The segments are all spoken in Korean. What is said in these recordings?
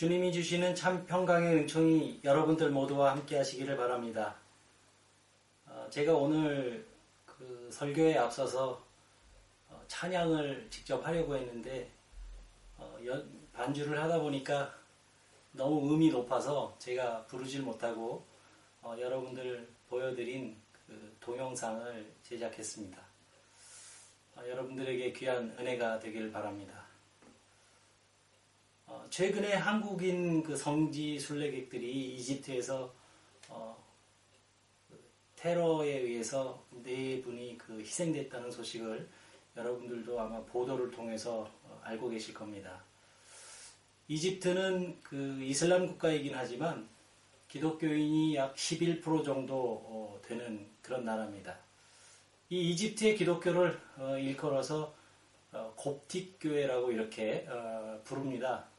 주님이 주시는 참 평강의 은총이 여러분들 모두와 함께 하시기를 바랍니다. 어, 제가 오늘 그 설교에 앞서서 어, 찬양을 직접 하려고 했는데 어, 반주를 하다 보니까 너무 음이 높아서 제가 부르질 못하고 여러분들 보여드린 그 동영상을 제작했습니다. 여러분들에게 귀한 은혜가 되길 바랍니다. 어, 최근에 한국인 그 성지 순례객들이 이집트에서 어, 그 테러에 의해서 네 분이 그 희생됐다는 소식을 여러분들도 아마 보도를 통해서 어, 알고 계실 겁니다. 이집트는 그 이슬람 국가이긴 하지만 기독교인이 약 11% 정도 어, 되는 그런 나라입니다. 이 이집트의 기독교를 어, 일컬어서 어, 곱틱 교회라고 이렇게 어, 부릅니다.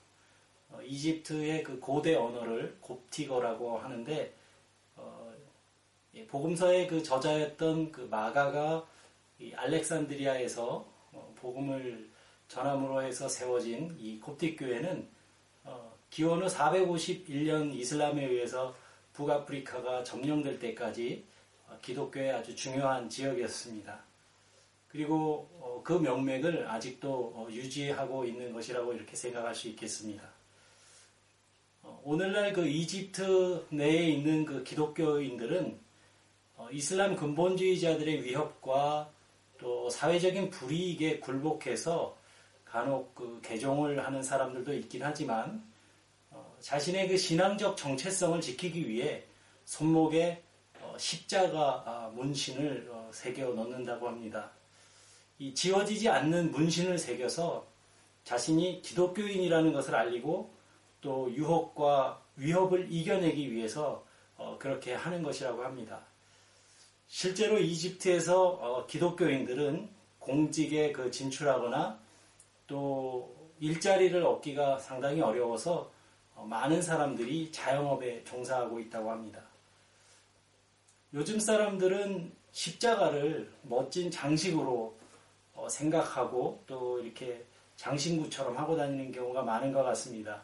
어, 이집트의 그 고대 언어를 곱티거라고 하는데 어, 예, 복음서의 그 저자였던 그 마가가 알렉산드리아에서 어, 복음을 전함으로 해서 세워진 이 곱틱 교회는 어, 기원 후 451년 이슬람에 의해서 북아프리카가 점령될 때까지 어, 기독교의 아주 중요한 지역이었습니다. 그리고 어, 그 명맥을 아직도 유지하고 있는 것이라고 이렇게 생각할 수 있겠습니다. 어, 오늘날 그 이집트 내에 있는 그 기독교인들은 어, 이슬람 근본주의자들의 위협과 또 사회적인 불이익에 굴복해서 간혹 그 개종을 하는 사람들도 있긴 하지만 어, 자신의 그 신앙적 정체성을 지키기 위해 손목에 십자가 아, 문신을 새겨 넣는다고 합니다. 이 지워지지 않는 문신을 새겨서 자신이 기독교인이라는 것을 알리고 또 유혹과 위협을 이겨내기 위해서 어, 그렇게 하는 것이라고 합니다. 실제로 이집트에서 어, 기독교인들은 공직에 그 진출하거나 또 일자리를 얻기가 상당히 어려워서 어, 많은 사람들이 자영업에 종사하고 있다고 합니다. 요즘 사람들은 십자가를 멋진 장식으로 생각하고 또 이렇게 장신구처럼 하고 다니는 경우가 많은 것 같습니다.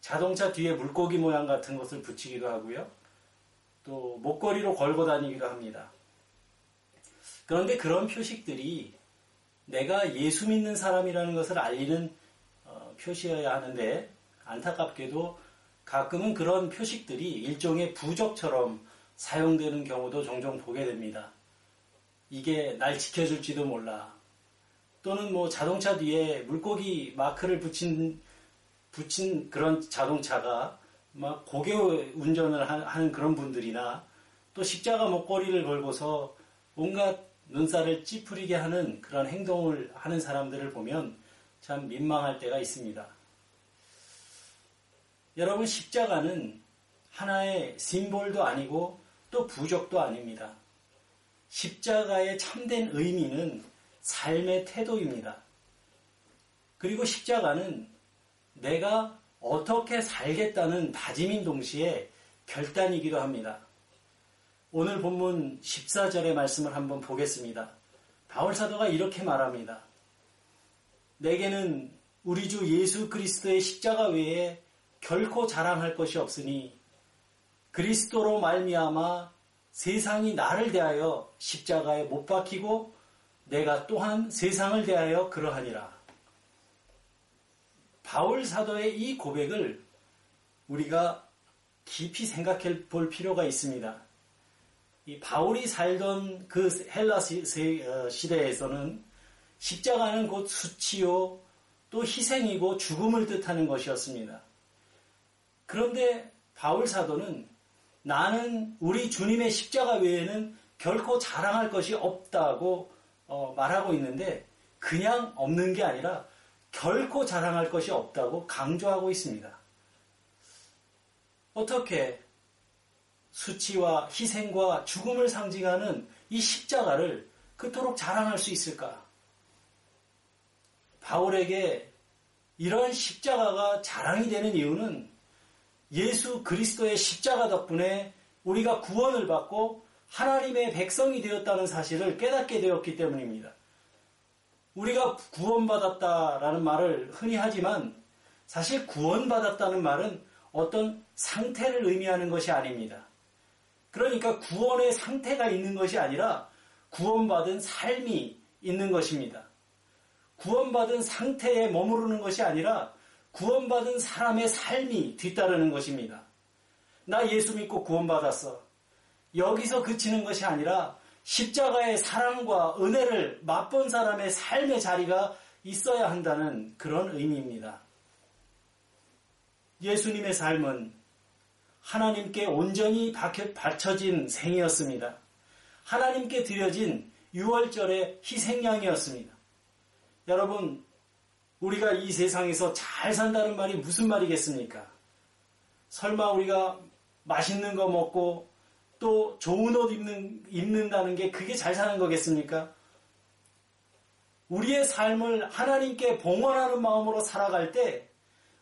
자동차 뒤에 물고기 모양 같은 것을 붙이기도 하고요. 또 목걸이로 걸고 다니기도 합니다. 그런데 그런 표식들이 내가 예수 믿는 사람이라는 것을 알리는 어, 표시여야 하는데 안타깝게도 가끔은 그런 표식들이 일종의 부적처럼 사용되는 경우도 종종 보게 됩니다. 이게 날 지켜줄지도 몰라. 또는 뭐 자동차 뒤에 물고기 마크를 붙인 붙인 그런 자동차가 막 고개 운전을 하는 그런 분들이나 또 십자가 목걸이를 걸고서 온갖 눈살을 찌푸리게 하는 그런 행동을 하는 사람들을 보면 참 민망할 때가 있습니다. 여러분 십자가는 하나의 심볼도 아니고 또 부적도 아닙니다. 십자가의 참된 의미는 삶의 태도입니다. 그리고 십자가는 내가 어떻게 살겠다는 다짐인 동시에 결단이기도 합니다. 오늘 본문 14절의 말씀을 한번 보겠습니다. 바울 사도가 이렇게 말합니다. 내게는 우리 주 예수 그리스도의 십자가 외에 결코 자랑할 것이 없으니 그리스도로 말미암아 세상이 나를 대하여 십자가에 못 박히고 내가 또한 세상을 대하여 그러하니라. 바울 사도의 이 고백을 우리가 깊이 생각해 볼 필요가 있습니다. 이 바울이 살던 그 헬라 어, 시대에서는 십자가는 곧 수치요 또 희생이고 죽음을 뜻하는 것이었습니다. 그런데 바울 사도는 나는 우리 주님의 십자가 외에는 결코 자랑할 것이 없다고 어, 말하고 있는데 그냥 없는 게 아니라 결코 자랑할 것이 없다고 강조하고 있습니다. 어떻게 수치와 희생과 죽음을 상징하는 이 십자가를 그토록 자랑할 수 있을까? 바울에게 이러한 십자가가 자랑이 되는 이유는 예수 그리스도의 십자가 덕분에 우리가 구원을 받고 하나님의 백성이 되었다는 사실을 깨닫게 되었기 때문입니다. 우리가 구원받았다라는 말을 흔히 하지만 사실 구원받았다는 말은 어떤 상태를 의미하는 것이 아닙니다. 그러니까 구원의 상태가 있는 것이 아니라 구원받은 삶이 있는 것입니다. 구원받은 상태에 머무르는 것이 아니라 구원받은 사람의 삶이 뒤따르는 것입니다. 나 예수 믿고 구원받았어. 여기서 그치는 것이 아니라 십자가의 사랑과 은혜를 맛본 사람의 삶의 자리가 있어야 한다는 그런 의미입니다. 예수님의 삶은 하나님께 온전히 바쳐진 생이었습니다. 하나님께 드려진 6월절의 희생양이었습니다. 여러분, 우리가 이 세상에서 잘 산다는 말이 무슨 말이겠습니까? 설마 우리가 맛있는 거 먹고 또 좋은 옷 입는, 입는다는 게 그게 잘 사는 거겠습니까? 우리의 삶을 하나님께 봉헌하는 마음으로 살아갈 때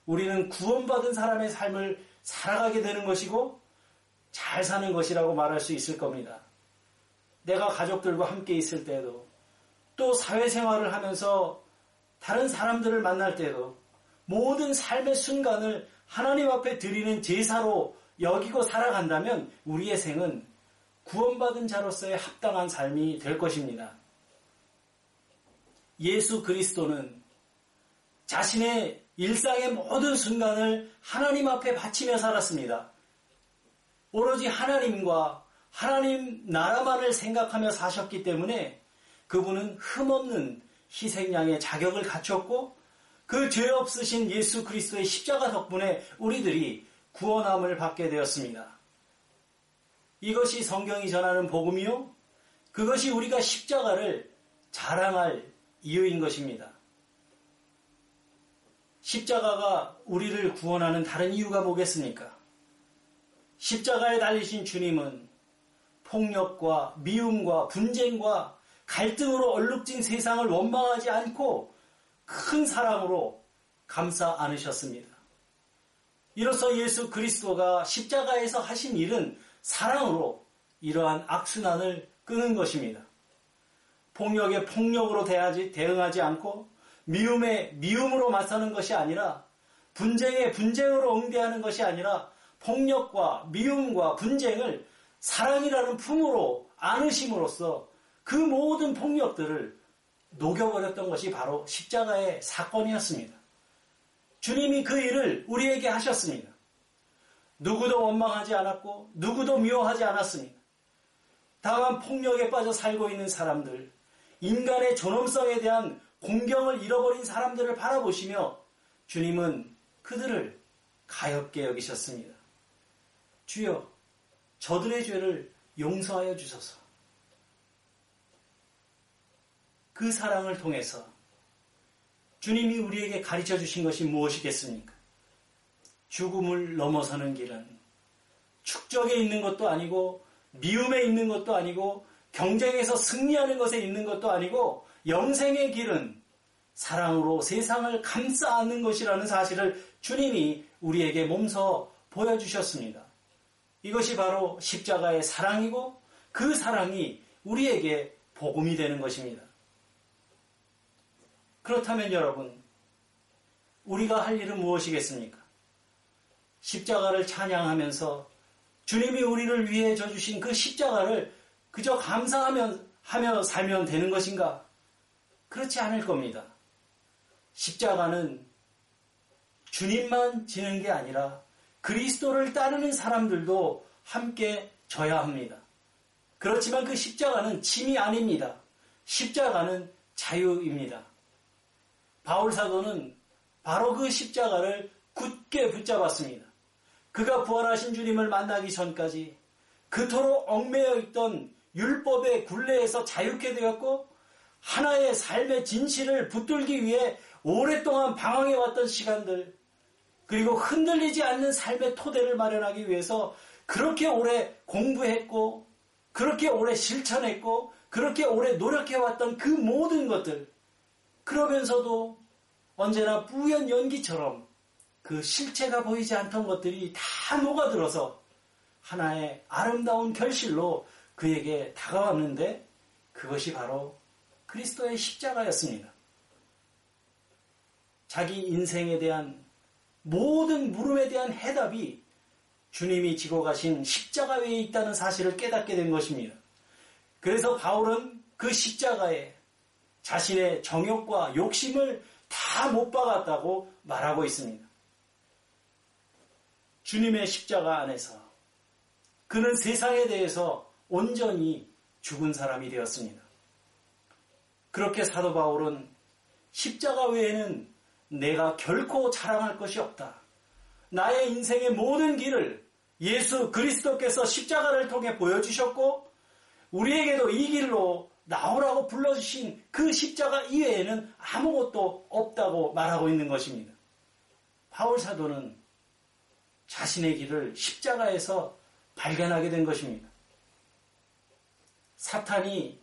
우리는 구원받은 사람의 삶을 살아가게 되는 것이고 잘 사는 것이라고 말할 수 있을 겁니다. 내가 가족들과 함께 있을 때도 또 사회생활을 하면서 다른 사람들을 만날 때도 모든 삶의 순간을 하나님 앞에 드리는 제사로 여기고 살아간다면 우리의 생은 구원받은 자로서의 합당한 삶이 될 것입니다. 예수 그리스도는 자신의 일상의 모든 순간을 하나님 앞에 바치며 살았습니다. 오로지 하나님과 하나님 나라만을 생각하며 사셨기 때문에 그분은 흠없는 희생양의 자격을 갖췄고 그 죄 없으신 예수 그리스도의 십자가 덕분에 우리들이 구원함을 받게 되었습니다. 이것이 성경이 전하는 복음이요. 그것이 우리가 십자가를 자랑할 이유인 것입니다. 십자가가 우리를 구원하는 다른 이유가 뭐겠습니까? 십자가에 달리신 주님은 폭력과 미움과 분쟁과 갈등으로 얼룩진 세상을 원망하지 않고 큰 사랑으로 감싸 안으셨습니다. 이로써 예수 그리스도가 십자가에서 하신 일은 사랑으로 이러한 악순환을 끄는 것입니다. 폭력에 폭력으로 대하지, 대응하지 않고 미움에 미움으로 맞서는 것이 아니라 분쟁에 분쟁으로 응대하는 것이 아니라 폭력과 미움과 분쟁을 사랑이라는 품으로 안으심으로써 그 모든 폭력들을 녹여버렸던 것이 바로 십자가의 사건이었습니다. 주님이 그 일을 우리에게 하셨습니다. 누구도 원망하지 않았고 누구도 미워하지 않았습니다. 다만 폭력에 빠져 살고 있는 사람들, 인간의 존엄성에 대한 공경을 잃어버린 사람들을 바라보시며 주님은 그들을 가엽게 여기셨습니다. 주여, 저들의 죄를 용서하여 주소서. 그 사랑을 통해서 주님이 우리에게 가르쳐 주신 것이 무엇이겠습니까? 죽음을 넘어서는 길은 축적에 있는 것도 아니고 미움에 있는 것도 아니고 경쟁에서 승리하는 것에 있는 것도 아니고 영생의 길은 사랑으로 세상을 감싸 안는 것이라는 사실을 주님이 우리에게 몸소 보여주셨습니다. 이것이 바로 십자가의 사랑이고 그 사랑이 우리에게 복음이 되는 것입니다. 그렇다면 여러분, 우리가 할 일은 무엇이겠습니까? 십자가를 찬양하면서 주님이 우리를 위해 져주신 그 십자가를 그저 감사하며 하며 살면 되는 것인가? 그렇지 않을 겁니다. 십자가는 주님만 지는 게 아니라 그리스도를 따르는 사람들도 함께 져야 합니다. 그렇지만 그 십자가는 짐이 아닙니다. 십자가는 자유입니다. 바울 사도는 바로 그 십자가를 굳게 붙잡았습니다. 그가 부활하신 주님을 만나기 전까지 그토록 얽매여 있던 율법의 굴레에서 자유케 되었고 하나의 삶의 진실을 붙들기 위해 오랫동안 방황해 왔던 시간들 그리고 흔들리지 않는 삶의 토대를 마련하기 위해서 그렇게 오래 공부했고 그렇게 오래 실천했고 그렇게 오래 노력해 왔던 그 모든 것들 그러면서도 언제나 뿌연 연기처럼 그 실체가 보이지 않던 것들이 다 녹아들어서 하나의 아름다운 결실로 그에게 다가왔는데 그것이 바로 그리스도의 십자가였습니다. 자기 인생에 대한 모든 물음에 대한 해답이 주님이 지고 가신 십자가 외에 있다는 사실을 깨닫게 된 것입니다. 그래서 바울은 그 십자가에 자신의 정욕과 욕심을 다 못 박았다고 말하고 있습니다. 주님의 십자가 안에서 그는 세상에 대해서 온전히 죽은 사람이 되었습니다. 그렇게 사도 바울은 십자가 외에는 내가 결코 자랑할 것이 없다. 나의 인생의 모든 길을 예수 그리스도께서 십자가를 통해 보여주셨고 우리에게도 이 길로 나오라고 불러주신 그 십자가 이외에는 아무것도 없다고 말하고 있는 것입니다. 바울 사도는 자신의 길을 십자가에서 발견하게 된 것입니다. 사탄이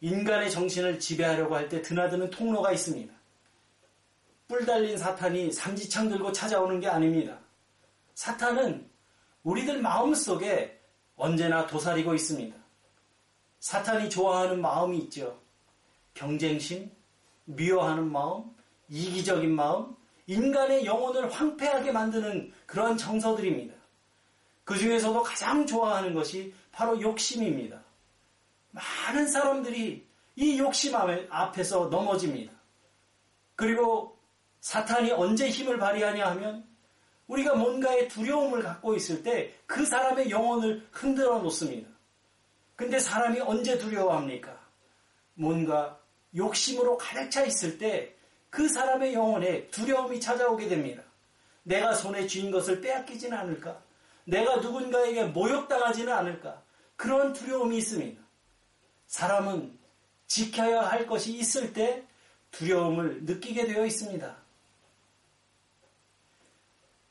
인간의 정신을 지배하려고 할 때 드나드는 통로가 있습니다. 뿔 달린 사탄이 삼지창 들고 찾아오는 게 아닙니다. 사탄은 우리들 마음 속에 언제나 도사리고 있습니다. 사탄이 좋아하는 마음이 있죠. 경쟁심, 미워하는 마음, 이기적인 마음, 인간의 영혼을 황폐하게 만드는 그러한 정서들입니다. 그 중에서도 가장 좋아하는 것이 바로 욕심입니다. 많은 사람들이 이 욕심 앞에서 넘어집니다. 그리고 사탄이 언제 힘을 발휘하냐 하면 우리가 뭔가의 두려움을 갖고 있을 때 그 사람의 영혼을 흔들어 놓습니다. 근데 사람이 언제 두려워합니까? 뭔가 욕심으로 가득 차 있을 때 그 사람의 영혼에 두려움이 찾아오게 됩니다. 내가 손에 쥐인 것을 빼앗기지는 않을까? 내가 누군가에게 모욕당하지는 않을까? 그런 두려움이 있습니다. 사람은 지켜야 할 것이 있을 때 두려움을 느끼게 되어 있습니다.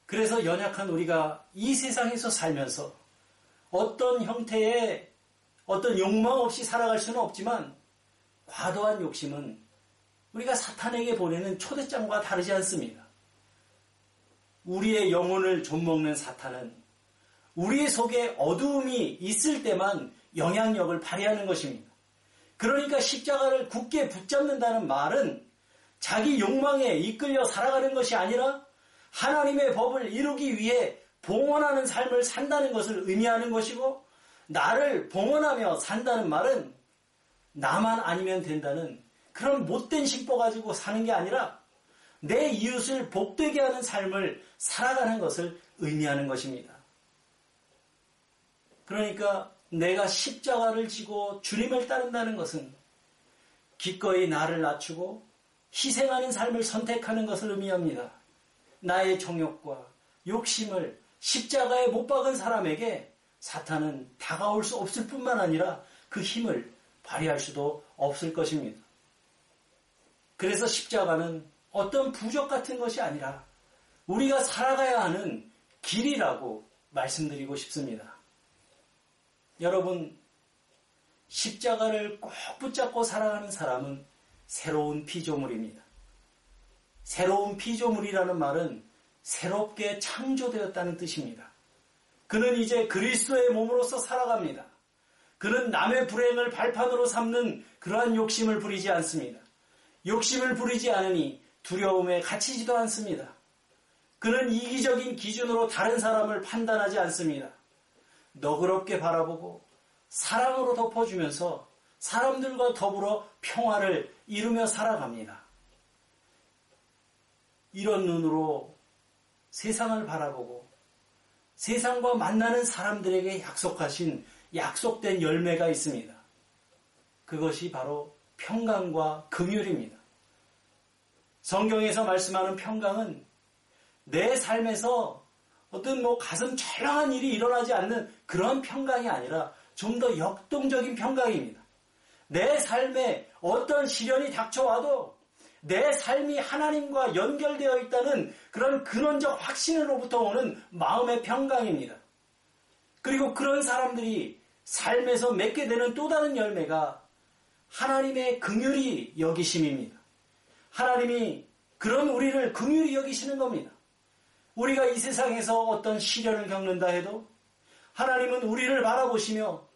그래서 연약한 우리가 이 세상에서 살면서 어떤 형태의 어떤 욕망 없이 살아갈 수는 없지만 과도한 욕심은 우리가 사탄에게 보내는 초대장과 다르지 않습니다. 우리의 영혼을 좀먹는 사탄은 우리 속에 어두움이 있을 때만 영향력을 발휘하는 것입니다. 그러니까 십자가를 굳게 붙잡는다는 말은 자기 욕망에 이끌려 살아가는 것이 아니라 하나님의 법을 이루기 위해 봉헌하는 삶을 산다는 것을 의미하는 것이고 나를 봉헌하며 산다는 말은 나만 아니면 된다는 그런 못된 심보 가지고 사는 게 아니라 내 이웃을 복되게 하는 삶을 살아가는 것을 의미하는 것입니다. 그러니까 내가 십자가를 지고 주님을 따른다는 것은 기꺼이 나를 낮추고 희생하는 삶을 선택하는 것을 의미합니다. 나의 정욕과 욕심을 십자가에 못 박은 사람에게 사탄은 다가올 수 없을 뿐만 아니라 그 힘을 발휘할 수도 없을 것입니다. 그래서 십자가는 어떤 부적 같은 것이 아니라 우리가 살아가야 하는 길이라고 말씀드리고 싶습니다. 여러분, 십자가를 꼭 붙잡고 살아가는 사람은 새로운 피조물입니다. 새로운 피조물이라는 말은 새롭게 창조되었다는 뜻입니다. 그는 이제 그리스도의 몸으로서 살아갑니다. 그는 남의 불행을 발판으로 삼는 그러한 욕심을 부리지 않습니다. 욕심을 부리지 않으니 두려움에 갇히지도 않습니다. 그는 이기적인 기준으로 다른 사람을 판단하지 않습니다. 너그럽게 바라보고 사랑으로 덮어주면서 사람들과 더불어 평화를 이루며 살아갑니다. 이런 눈으로 세상을 바라보고 세상과 만나는 사람들에게 약속하신 약속된 열매가 있습니다. 그것이 바로 평강과 긍휼입니다. 성경에서 말씀하는 평강은 내 삶에서 어떤 뭐 가슴 철렁한 일이 일어나지 않는 그런 평강이 아니라 좀 더 역동적인 평강입니다. 내 삶에 어떤 시련이 닥쳐와도 내 삶이 하나님과 연결되어 있다는 그런 근원적 확신으로부터 오는 마음의 평강입니다. 그리고 그런 사람들이 삶에서 맺게 되는 또 다른 열매가 하나님의 긍휼이 여기심입니다. 하나님이 그런 우리를 긍휼히 여기시는 겁니다. 우리가 이 세상에서 어떤 시련을 겪는다 해도 하나님은 우리를 바라보시며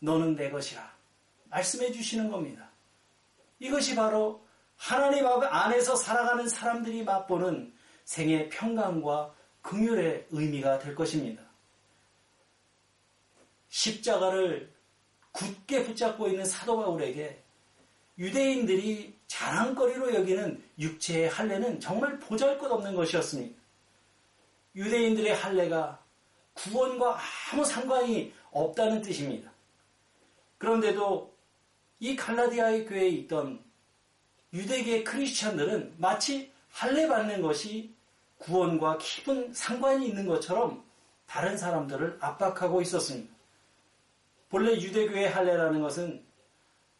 너는 내 것이라 말씀해 주시는 겁니다. 이것이 바로 하나님 안에서 살아가는 사람들이 맛보는 생의 평강과 긍휼의 의미가 될 것입니다. 십자가를 굳게 붙잡고 있는 사도 바울에게 유대인들이 자랑거리로 여기는 육체의 할례는 정말 보잘것없는 것이었습니다. 유대인들의 할례가 구원과 아무 상관이 없다는 뜻입니다. 그런데도 이 갈라디아의 교회에 있던 유대계 크리스천들은 마치 할례 받는 것이 구원과 깊은 상관이 있는 것처럼 다른 사람들을 압박하고 있었습니다. 본래 유대교의 할례라는 것은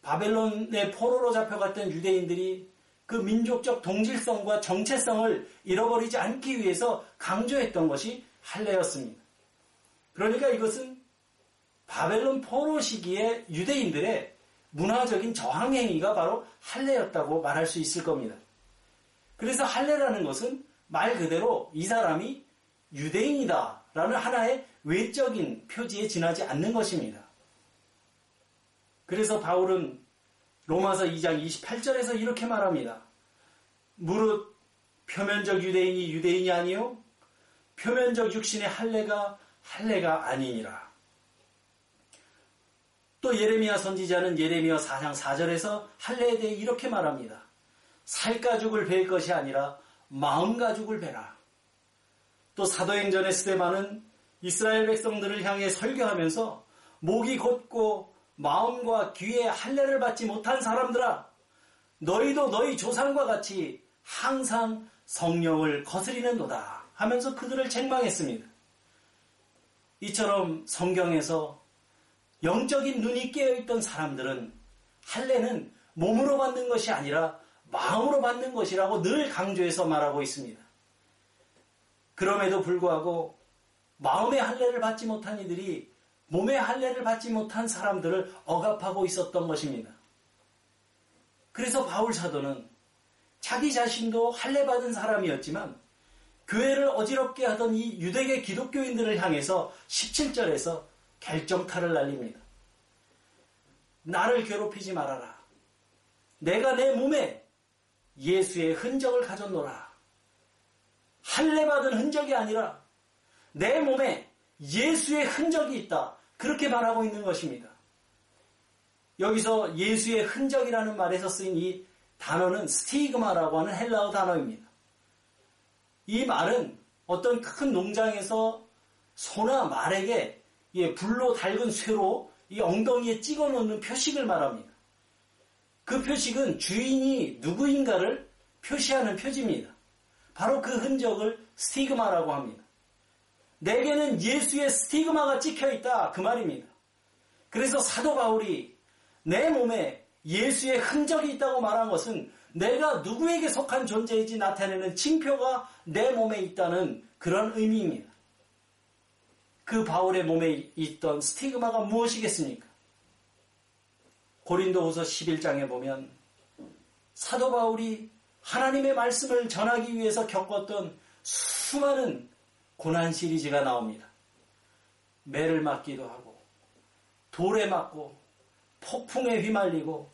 바벨론의 포로로 잡혀갔던 유대인들이 그 민족적 동질성과 정체성을 잃어버리지 않기 위해서 강조했던 것이 할례였습니다. 그러니까 이것은 바벨론 포로 시기에 유대인들의 문화적인 저항 행위가 바로 할례였다고 말할 수 있을 겁니다. 그래서 할례라는 것은 말 그대로 이 사람이 유대인이다라는 하나의 외적인 표지에 지나지 않는 것입니다. 그래서 바울은 로마서 2장 28절에서 이렇게 말합니다. 무릇 표면적 유대인이 유대인이 아니요 표면적 육신의 할례가 할례가 아니니라. 또 예레미야 선지자는 예레미야 4장 4절에서 할례에 대해 이렇게 말합니다. 살 가죽을 벨 것이 아니라 마음 가죽을 베라. 또 사도행전의 스데반은 이스라엘 백성들을 향해 설교하면서 목이 곧고 마음과 귀에 할례를 받지 못한 사람들아 너희도 너희 조상과 같이 항상 성령을 거스리는도다 하면서 그들을 책망했습니다. 이처럼 성경에서 영적인 눈이 깨어있던 사람들은 할례는 몸으로 받는 것이 아니라 마음으로 받는 것이라고 늘 강조해서 말하고 있습니다. 그럼에도 불구하고 마음의 할례를 받지 못한 이들이 몸의 할례를 받지 못한 사람들을 억압하고 있었던 것입니다. 그래서 바울 사도는 자기 자신도 할례 받은 사람이었지만 교회를 어지럽게 하던 이 유대계 기독교인들을 향해서 17절에서 결정타를 날립니다. 나를 괴롭히지 말아라. 내가 내 몸에 예수의 흔적을 가졌노라. 할례 받은 흔적이 아니라 내 몸에 예수의 흔적이 있다. 그렇게 말하고 있는 것입니다. 여기서 예수의 흔적이라는 말에서 쓰인 이 단어는 스티그마라고 하는 헬라어 단어입니다. 이 말은 어떤 큰 농장에서 소나 말에게 불로 달군 쇠로 이 엉덩이에 찍어 놓는 표식을 말합니다. 그 표식은 주인이 누구인가를 표시하는 표지입니다. 바로 그 흔적을 스티그마라고 합니다. 내게는 예수의 스티그마가 찍혀 있다. 그 말입니다. 그래서 사도 바울이 내 몸에 예수의 흔적이 있다고 말한 것은 내가 누구에게 속한 존재인지 나타내는 징표가 내 몸에 있다는 그런 의미입니다. 그 바울의 몸에 있던 스티그마가 무엇이겠습니까? 고린도후서 11장에 보면 사도 바울이 하나님의 말씀을 전하기 위해서 겪었던 수많은 고난 시리즈가 나옵니다. 매를 맞기도 하고 돌에 맞고 폭풍에 휘말리고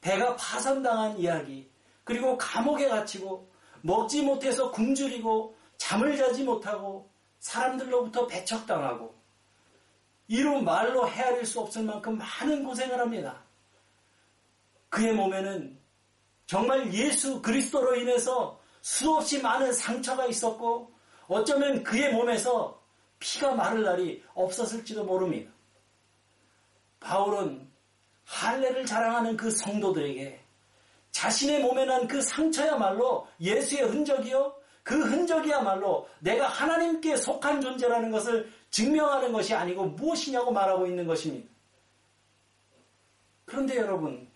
배가 파산당한 이야기 그리고 감옥에 갇히고 먹지 못해서 굶주리고 잠을 자지 못하고 사람들로부터 배척당하고 이루 말로 헤아릴 수 없을 만큼 많은 고생을 합니다. 그의 몸에는 정말 예수 그리스도로 인해서 수없이 많은 상처가 있었고 어쩌면 그의 몸에서 피가 마를 날이 없었을지도 모릅니다. 바울은 할례를 자랑하는 그 성도들에게 자신의 몸에 난 그 상처야말로 예수의 흔적이요. 그 흔적이야말로 내가 하나님께 속한 존재라는 것을 증명하는 것이 아니고 무엇이냐고 말하고 있는 것입니다. 그런데 여러분,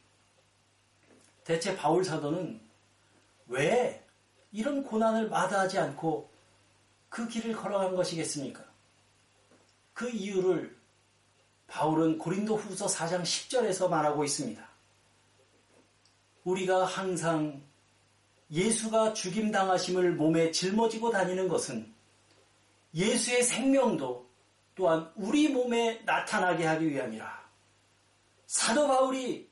대체 바울 사도는 왜 이런 고난을 마다하지 않고 그 길을 걸어간 것이겠습니까? 그 이유를 바울은 고린도 후서 4장 10절에서 말하고 있습니다. 우리가 항상 예수가 죽임당하심을 몸에 짊어지고 다니는 것은 예수의 생명도 또한 우리 몸에 나타나게 하기 위함이라. 사도 바울이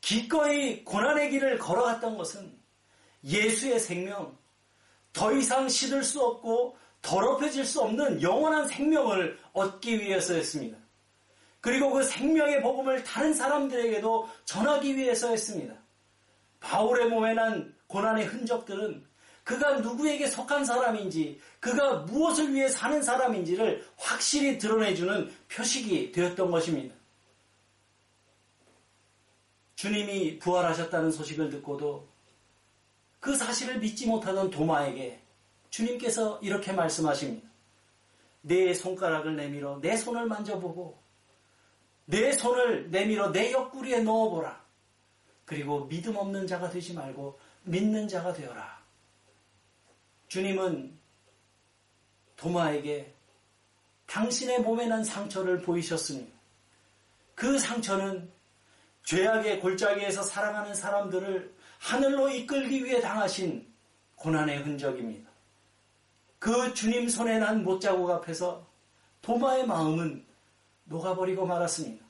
기꺼이 고난의 길을 걸어갔던 것은 예수의 생명, 더 이상 시들 수 없고 더럽혀질 수 없는 영원한 생명을 얻기 위해서였습니다. 그리고 그 생명의 복음을 다른 사람들에게도 전하기 위해서였습니다. 바울의 몸에 난 고난의 흔적들은 그가 누구에게 속한 사람인지, 그가 무엇을 위해 사는 사람인지를 확실히 드러내주는 표식이 되었던 것입니다. 주님이 부활하셨다는 소식을 듣고도 그 사실을 믿지 못하던 도마에게 주님께서 이렇게 말씀하십니다. 내 손가락을 내밀어 내 손을 만져보고 내 손을 내밀어 내 옆구리에 넣어보라. 그리고 믿음 없는 자가 되지 말고 믿는 자가 되어라. 주님은 도마에게 당신의 몸에 난 상처를 보이셨으니 그 상처는 죄악의 골짜기에서 살아가는 사람들을 하늘로 이끌기 위해 당하신 고난의 흔적입니다. 그 주님 손에 난 못자국 앞에서 도마의 마음은 녹아버리고 말았습니다.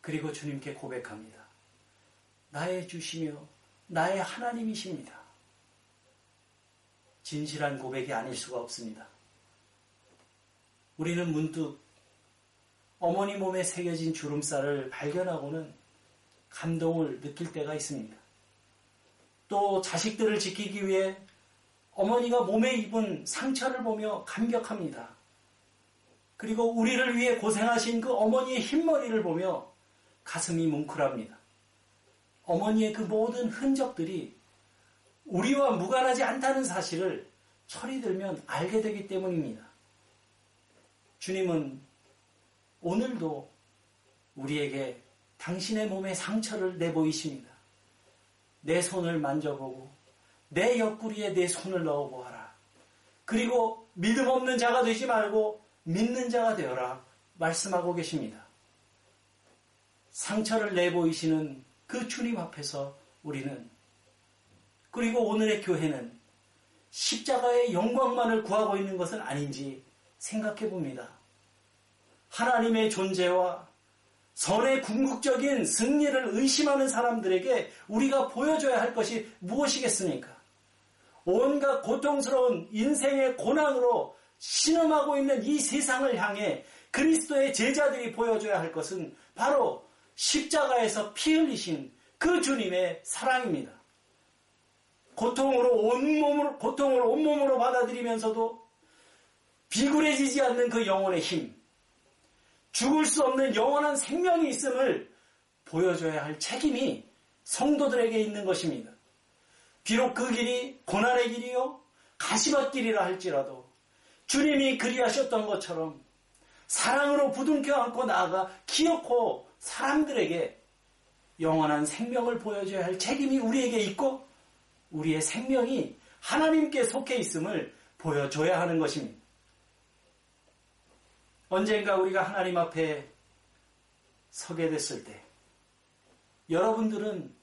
그리고 주님께 고백합니다. 나의 주시며 나의 하나님이십니다. 진실한 고백이 아닐 수가 없습니다. 우리는 문득 어머니 몸에 새겨진 주름살을 발견하고는 감동을 느낄 때가 있습니다. 또 자식들을 지키기 위해 어머니가 몸에 입은 상처를 보며 감격합니다. 그리고 우리를 위해 고생하신 그 어머니의 흰머리를 보며 가슴이 뭉클합니다. 어머니의 그 모든 흔적들이 우리와 무관하지 않다는 사실을 철이 들면 알게 되기 때문입니다. 주님은 오늘도 우리에게 당신의 몸에 상처를 내보이십니다. 내 손을 만져보고 내 옆구리에 내 손을 넣어보아라. 그리고 믿음 없는 자가 되지 말고 믿는 자가 되어라. 말씀하고 계십니다. 상처를 내보이시는 그 주님 앞에서 우리는 그리고 오늘의 교회는 십자가의 영광만을 구하고 있는 것은 아닌지 생각해 봅니다. 하나님의 존재와 선의 궁극적인 승리를 의심하는 사람들에게 우리가 보여줘야 할 것이 무엇이겠습니까? 온갖 고통스러운 인생의 고난으로 신음하고 있는 이 세상을 향해 그리스도의 제자들이 보여줘야 할 것은 바로 십자가에서 피 흘리신 그 주님의 사랑입니다. 고통으로 온몸으로, 고통을 온몸으로 받아들이면서도 비굴해지지 않는 그 영혼의 힘, 죽을 수 없는 영원한 생명이 있음을 보여줘야 할 책임이 성도들에게 있는 것입니다. 비록 그 길이 고난의 길이요, 가시밭길이라 할지라도 주님이 그리하셨던 것처럼 사랑으로 부둥켜 안고 나아가 기어코 사람들에게 영원한 생명을 보여줘야 할 책임이 우리에게 있고 우리의 생명이 하나님께 속해 있음을 보여줘야 하는 것입니다. 언젠가 우리가 하나님 앞에 서게 됐을 때 여러분들은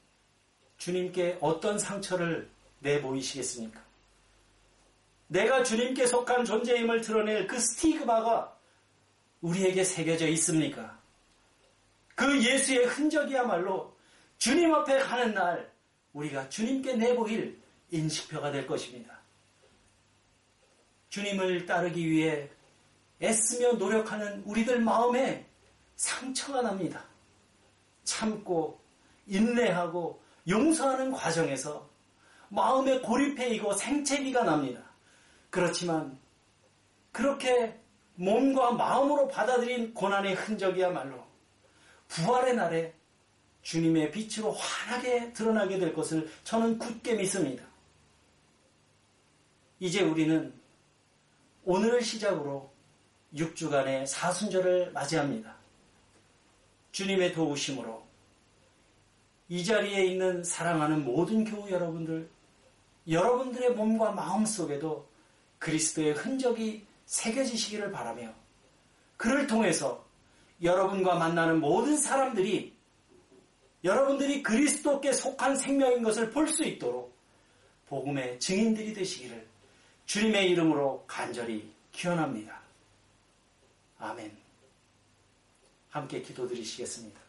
주님께 어떤 상처를 내보이시겠습니까? 내가 주님께 속한 존재임을 드러낼 그 스티그마가 우리에게 새겨져 있습니까? 그 예수의 흔적이야말로 주님 앞에 가는 날 우리가 주님께 내보일 인식표가 될 것입니다. 주님을 따르기 위해 애쓰며 노력하는 우리들 마음에 상처가 납니다. 참고 인내하고 용서하는 과정에서 마음에 고립해이고 생채기가 납니다. 그렇지만 그렇게 몸과 마음으로 받아들인 고난의 흔적이야말로 부활의 날에 주님의 빛으로 환하게 드러나게 될 것을 저는 굳게 믿습니다. 이제 우리는 오늘을 시작으로 6주간의 사순절을 맞이합니다. 주님의 도우심으로 이 자리에 있는 사랑하는 모든 교우 여러분들, 여러분들의 몸과 마음 속에도 그리스도의 흔적이 새겨지시기를 바라며 그를 통해서 여러분과 만나는 모든 사람들이 여러분들이 그리스도께 속한 생명인 것을 볼 수 있도록 복음의 증인들이 되시기를 주님의 이름으로 간절히 기원합니다. 아멘. 함께 기도드리시겠습니다.